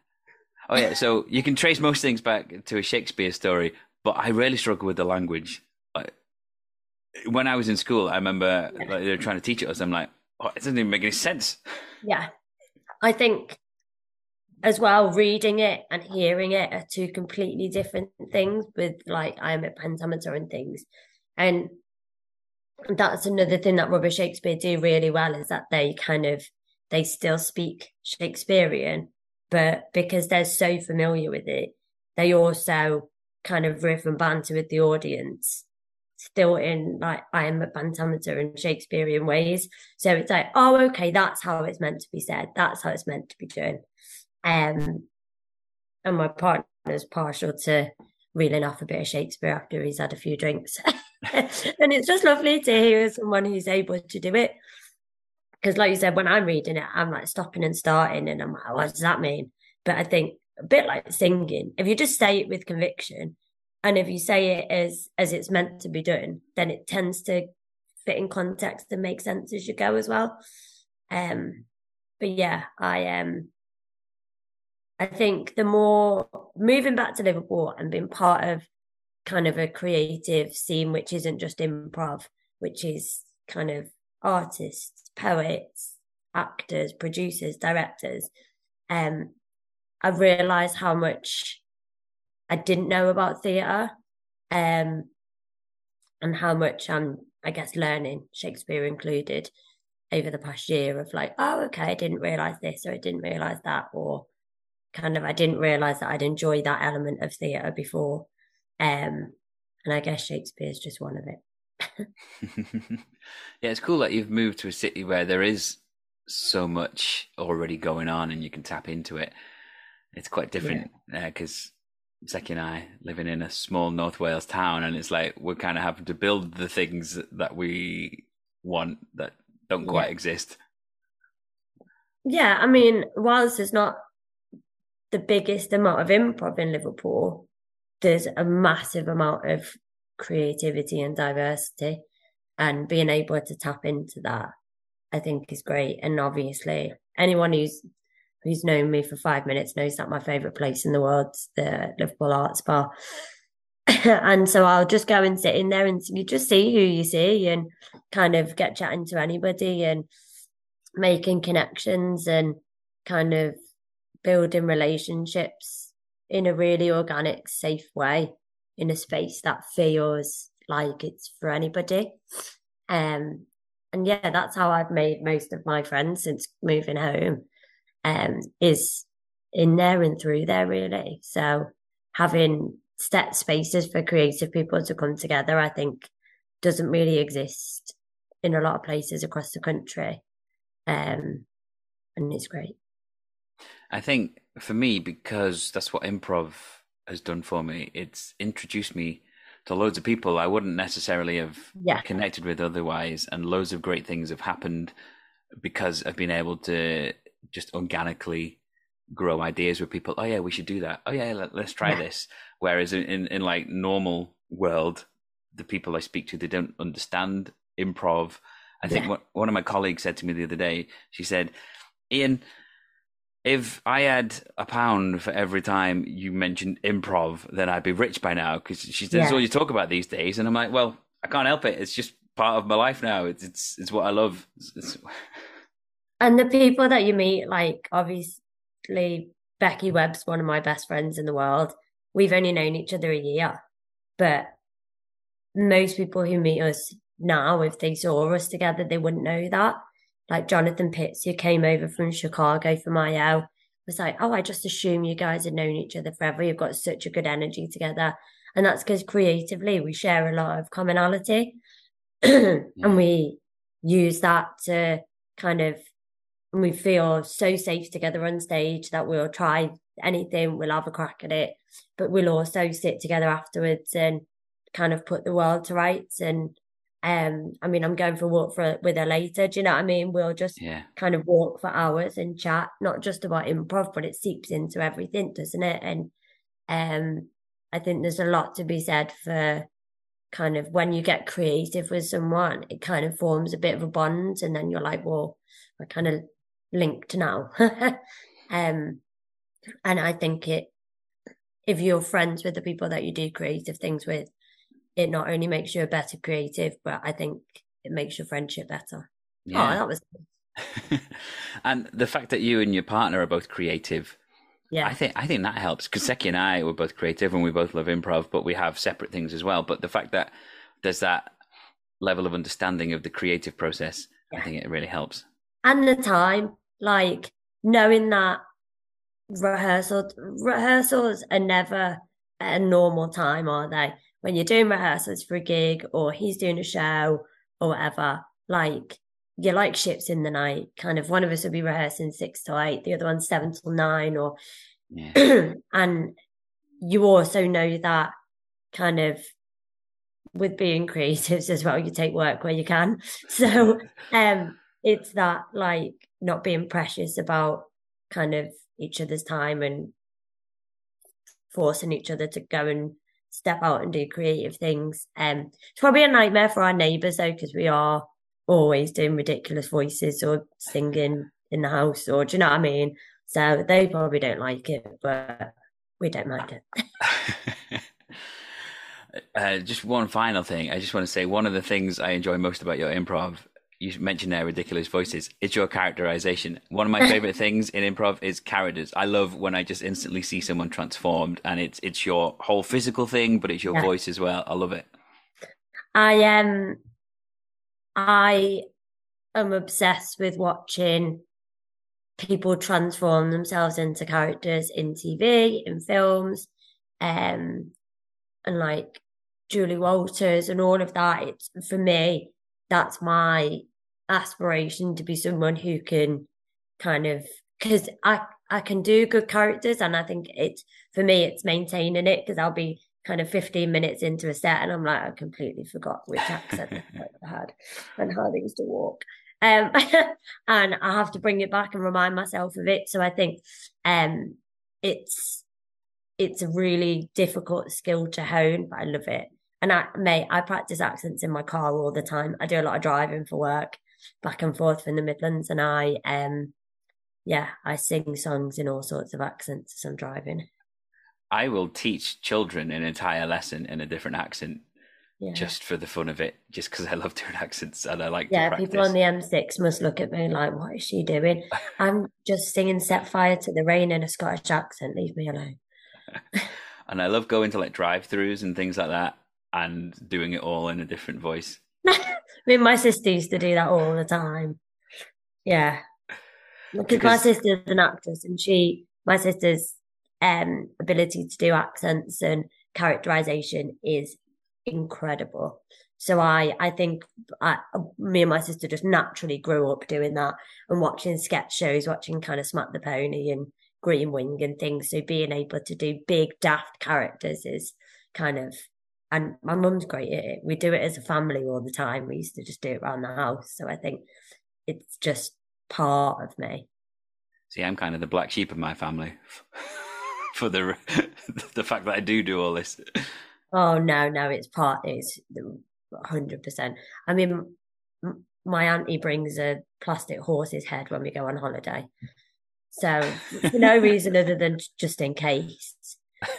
Oh yeah, so you can trace most things back to a Shakespeare story, but I really struggle with the language. Like, when I was in school, I remember like, they were trying to teach it us. I'm like, oh, it doesn't even make any sense. Yeah, I think as well, reading it and hearing it are two completely different things with like iambic pentameter and things. And that's another thing that Rubbish Shakespeare do really well is that they kind of they still speak Shakespearean, but because they're so familiar with it, they also kind of riff and banter with the audience still in like iambic pentameter and Shakespearean ways. So it's like, oh, okay, that's how it's meant to be said. That's how it's meant to be done. Um, and my partner's partial to reeling off a bit of Shakespeare after he's had a few drinks. and it's just lovely to hear someone who's able to do it. Because, like you said, when I'm reading it, I'm like stopping and starting, and I'm like, what does that mean? But I think a bit like singing, if you just say it with conviction, and if you say it as as it's meant to be done, then it tends to fit in context and make sense as you go as well. Um, but yeah, I um, I think the more moving back to Liverpool and being part of kind of a creative scene, which isn't just improv, which is kind of artists, poets, actors, producers, directors. Um, I realised how much I didn't know about theatre, um, and how much I'm, I guess, learning Shakespeare included over the past year of like, oh, okay, I didn't realise this or I didn't realise that, or kind of I didn't realise that I'd enjoy that element of theatre before. Um, and I guess Shakespeare is just one of it. yeah, it's cool that you've moved to a city where there is so much already going on and you can tap into it. It's quite different because yeah. uh, Seki and I living in a small North Wales town, and it's like we're kind of having to build the things that we want that don't quite exist. Yeah, I mean, whilst it's not the biggest amount of improv in Liverpool, there's a massive amount of creativity and diversity and being able to tap into that i think is great. And obviously anyone who's who's known me for five minutes knows that my favorite place in the world's the liverpool arts bar. And so i'll just go and sit in there and you just see who you see and kind of get chatting to anybody and making connections and kind of building relationships in a really organic, safe way in a space that feels like it's for anybody. Um, and yeah, that's how I've made most of my friends since moving home. Um, is in there and through there really. So having set spaces for creative people to come together, I think, doesn't really exist in a lot of places across the country. Um, and it's great. I think for me, because that's what improv has done for me, it's introduced me to loads of people I wouldn't necessarily have yeah. connected with otherwise. And loads of great things have happened because I've been able to just organically grow ideas with people. Oh yeah, we should do that. Oh yeah, let, us try yeah. this. Whereas in, in, in like normal world, the people I speak to, they don't understand improv. I think what, one of my colleagues said to me the other day, she said, Ian, if I had a pound for every time you mentioned improv, then I'd be rich by now because she says yeah. all you talk about these days, and I'm like, well, I can't help it. It's just part of my life now. It's it's, it's what I love. It's... And the people that you meet, like obviously Becky Webb's one of my best friends in the world. We've only known each other a year, but most people who meet us now, if they saw us together, they wouldn't know that like Jonathan Pitts, who came over from Chicago for my L, was like, Oh, I just assume you guys had known each other forever. You've got such a good energy together. And that's because creatively we share a lot of commonality. And we use that to kind of, we feel so safe together on stage that we'll try anything, we'll have a crack at it, but we'll also sit together afterwards and kind of put the world to rights and um, I mean, I'm going for a walk for with her later. Do you know what I mean? We'll just yeah. kind of walk for hours and chat, not just about improv, but it seeps into everything, doesn't it? And um, I think there's a lot to be said for kind of when you get creative with someone, it kind of forms a bit of a bond, and then you're like, well, we're kind of linked now. um, and I think it, if you're friends with the people that you do creative things with, it not only makes you a better creative, but I think it makes your friendship better. Oh, yeah. Oh, that was. and the fact that you and your partner are both creative Yeah. I think I think that helps because Seki and I were both creative and we both love improv, but we have separate things as well. But the fact that there's that level of understanding of the creative process, yeah. I think it really helps. And the time, like knowing that rehearsals rehearsals are never a normal time, are they? When you're doing rehearsals for a gig or he's doing a show or whatever, like you're like ships in the night. Kind of one of us will be rehearsing six to eight, the other one seven till nine, or yeah. and you also know that kind of with being creatives as well, you take work where you can. So um it's that like not being precious about kind of each other's time and forcing each other to go and step out and do creative things. Um, it's probably a nightmare for our neighbours though, because we are always doing ridiculous voices or singing in the house, or do you know what I mean? So they probably don't like it, but we don't mind it. uh, just one final thing. I just want to say one of the things I enjoy most about your improv you mentioned their ridiculous voices. It's your characterization. One of my favorite things in improv is characters. I love when I just instantly see someone transformed, and it's it's your whole physical thing, but it's your yeah. voice as well. I love it. I am. Um, I am obsessed with watching people transform themselves into characters in TV, in films, um, and like Julie Walters and all of that. It's for me that's my aspiration to be someone who can kind of because I I can do good characters and I think it's for me it's maintaining it because I'll be kind of 15 minutes into a set and I'm like I completely forgot which accent I had and how they used to walk. Um and I have to bring it back and remind myself of it so I think um it's it's a really difficult skill to hone but I love it and I, mate, I practice accents in my car all the time. I do a lot of driving for work, back and forth from the Midlands, and I, um, yeah, I sing songs in all sorts of accents as I'm driving. I will teach children an entire lesson in a different accent yeah. just for the fun of it, just because I love doing accents and I like yeah, people on the M6 must look at me like, what is she doing? I'm just singing Set Fire to the Rain in a Scottish accent. Leave me alone. and I love going to like drive throughs and things like that and doing it all in a different voice. I mean, my sister used to do that all the time. Yeah, because, because my sister's an actress, and she, my sister's um ability to do accents and characterization is incredible. So I, I think I, me and my sister just naturally grew up doing that and watching sketch shows, watching kind of Smack the Pony and Green Wing and things. So being able to do big daft characters is kind of and my mum's great at it. We do it as a family all the time. We used to just do it around the house. So I think it's just part of me. See, I'm kind of the black sheep of my family for the the fact that I do do all this. Oh no, no, it's part. It's hundred percent. I mean, my auntie brings a plastic horse's head when we go on holiday, so for no reason other than just in case.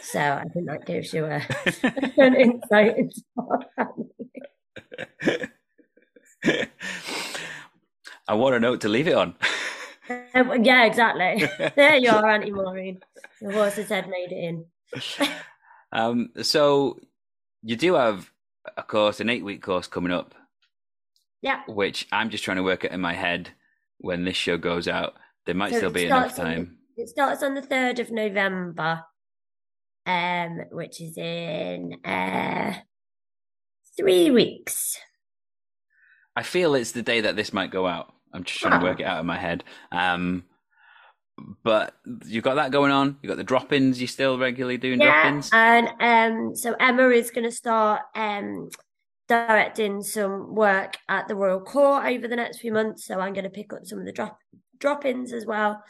So I think that gives you a, an insight into family. I want a note to leave it on. Um, yeah, exactly. There you are, Auntie Maureen. The horse's head made it in. um, so you do have a course, an eight-week course coming up. Yeah. Which I'm just trying to work it in my head when this show goes out. There might so still be enough time. It starts on the third of November um, which is in uh, three weeks. I feel it's the day that this might go out. I'm just trying oh. to work it out in my head. Um, but you've got that going on. You've got the drop-ins. You're still regularly doing yeah, drop-ins. and um, so Emma is going to start um, directing some work at the Royal Court over the next few months. So I'm going to pick up some of the drop drop-ins as well,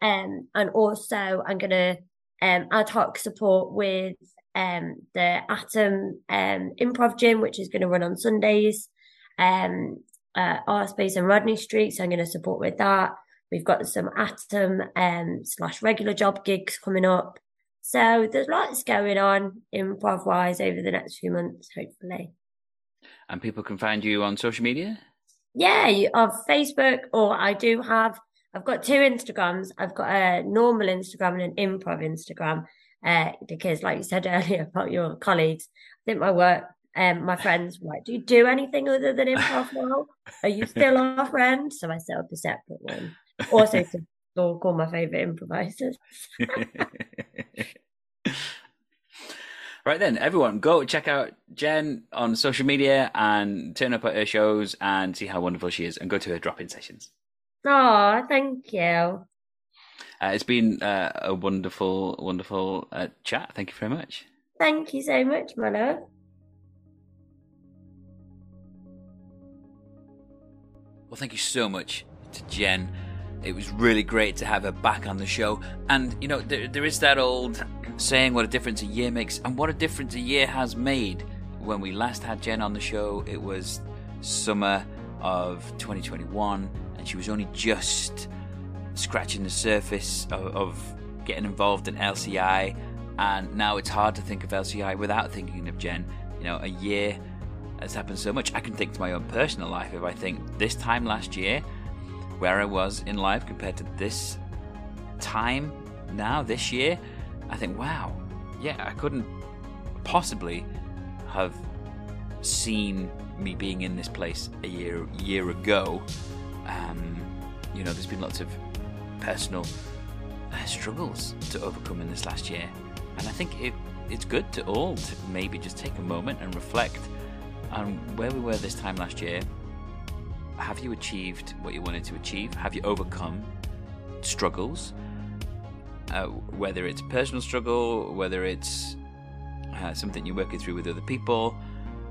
um, and also I'm going to um, ad hoc support with um, the Atom um, Improv Gym, which is going to run on Sundays, um, uh, R Space and Rodney Street. So I'm going to support with that. We've got some Atom um, slash regular job gigs coming up. So there's lots going on improv wise over the next few months, hopefully. And people can find you on social media? Yeah, you, on Facebook, or I do have I've got two Instagrams. I've got a normal Instagram and an improv Instagram. Uh, because, like you said earlier about your colleagues, I think my work, um, my friends, like, do you do anything other than improv now? Are you still our friend? So I set up a separate one. Also, to stalk all my favorite improvisers. Right then, everyone, go check out Jen on social media and turn up at her shows and see how wonderful she is, and go to her drop-in sessions. Oh, thank you. Uh, it's been uh, a wonderful, wonderful uh, chat. Thank you very much. Thank you so much, my love. Well, thank you so much to Jen. It was really great to have her back on the show. And, you know, there, there is that old saying what a difference a year makes and what a difference a year has made. When we last had Jen on the show, it was summer of 2021, and she was only just scratching the surface of, of getting involved in LCI. And now it's hard to think of LCI without thinking of Jen. You know, a year has happened so much. I can think to my own personal life if I think this time last year, where I was in life compared to this time now, this year, I think, wow, yeah, I couldn't possibly have seen me being in this place a year year ago. Um, you know, there's been lots of personal uh, struggles to overcome in this last year, and I think it it's good to all to maybe just take a moment and reflect on where we were this time last year. Have you achieved what you wanted to achieve? Have you overcome struggles? uh, whether it's personal struggle, whether it's uh, something you're working through with other people.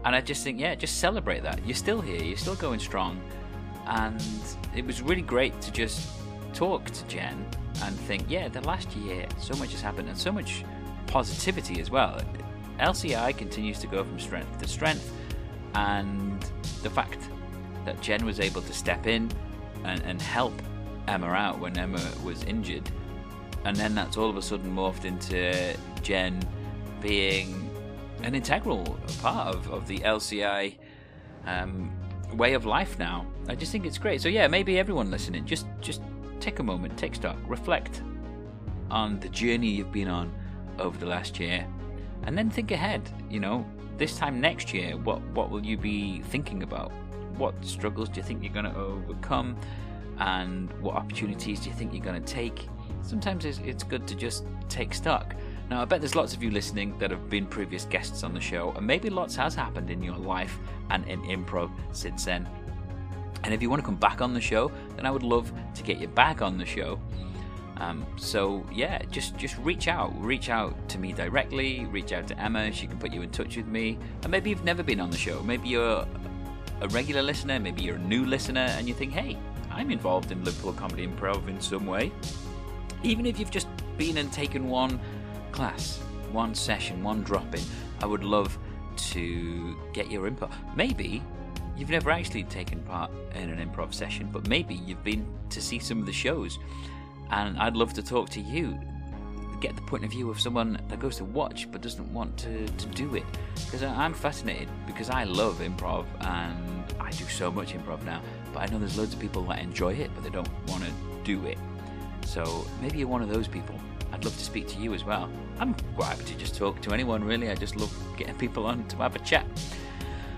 And I just think, yeah, just celebrate that. You're still here, you're still going strong. And it was really great to just talk to Jen and think, yeah, the last year, so much has happened and so much positivity as well. LCI continues to go from strength to strength. And the fact that Jen was able to step in and, and help Emma out when Emma was injured and then that's all of a sudden morphed into Jen being an integral part of, of the LCI um, way of life now. I just think it's great. So yeah, maybe everyone listening, just just take a moment, take stock, reflect on the journey you've been on over the last year, and then think ahead. You know, this time next year, what what will you be thinking about? What struggles do you think you're going to overcome? And what opportunities do you think you're going to take? sometimes it's, it's good to just take stock. Now, I bet there's lots of you listening that have been previous guests on the show, and maybe lots has happened in your life and in improv since then. And if you want to come back on the show, then I would love to get you back on the show. Um, so yeah, just just reach out, reach out to me directly, reach out to Emma. She can put you in touch with me. And maybe you've never been on the show. Maybe you're a regular listener. Maybe you're a new listener, and you think, hey, I'm involved in Liverpool Comedy Improv in some way even if you've just been and taken one class, one session, one drop in, I would love to get your input. Maybe you've never actually taken part in an improv session, but maybe you've been to see some of the shows, and I'd love to talk to you. Get the point of view of someone that goes to watch but doesn't want to, to do it. Because I'm fascinated because I love improv and I do so much improv now. But I know there's loads of people that enjoy it but they don't want to do it. So maybe you're one of those people. I'd love to speak to you as well. I'm quite happy to just talk to anyone, really. I just love getting people on to have a chat.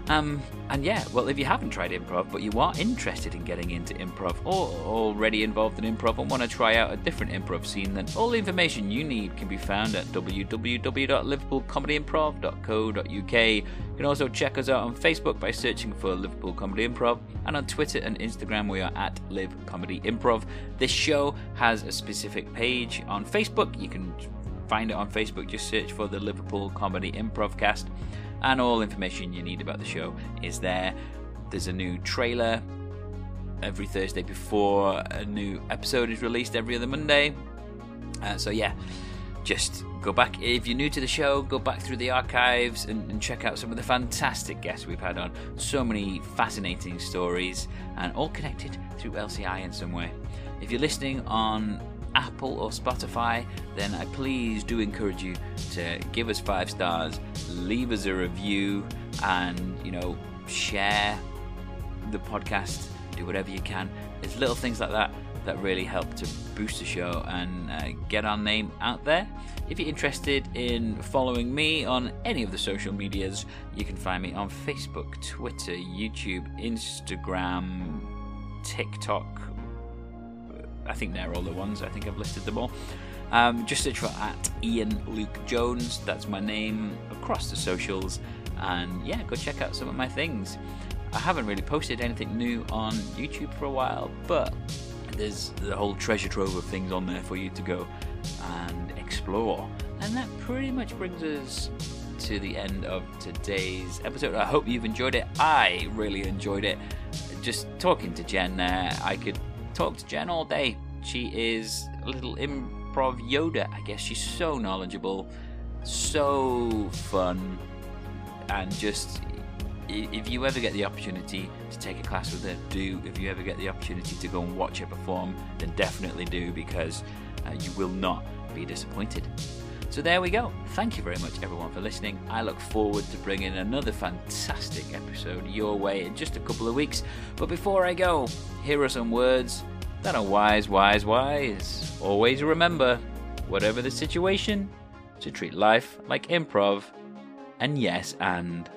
Um, and yeah, well, if you haven't tried improv, but you are interested in getting into improv or already involved in improv and want to try out a different improv scene, then all the information you need can be found at www.liverpoolcomedyimprov.co.uk. You can also check us out on Facebook by searching for Liverpool Comedy Improv, and on Twitter and Instagram we are at Live Comedy Improv. This show has a specific page on Facebook. You can find it on Facebook. Just search for the Liverpool Comedy Improv Cast and all information you need about the show is there. There's a new trailer every Thursday before a new episode is released every other Monday. Uh, so, yeah, just go back. If you're new to the show, go back through the archives and, and, check out some of the fantastic guests we've had on. So many fascinating stories, and all connected through LCI in some way. If you're listening on Apple or Spotify, then I please do encourage you to give us five stars, leave us a review, and you know, share the podcast, do whatever you can. It's little things like that that really help to boost the show and uh, get our name out there. If you're interested in following me on any of the social medias, you can find me on Facebook, Twitter, YouTube, Instagram, TikTok. I think they're all the ones. I think I've listed them all. Um, just search for at Ian Luke Jones. That's my name across the socials. And yeah, go check out some of my things. I haven't really posted anything new on YouTube for a while, but there's the whole treasure trove of things on there for you to go and explore. And that pretty much brings us to the end of today's episode. I hope you've enjoyed it. I really enjoyed it. Just talking to Jen there, I could talk to Jen all day. She is a little improv Yoda, I guess. She's so knowledgeable, so fun, and just if you ever get the opportunity to take a class with her, do. If you ever get the opportunity to go and watch her perform, then definitely do because uh, you will not be disappointed. So there we go. Thank you very much, everyone, for listening. I look forward to bringing another fantastic episode your way in just a couple of weeks. But before I go, here are some words that are wise, wise, wise. Always remember, whatever the situation, to treat life like improv, and yes, and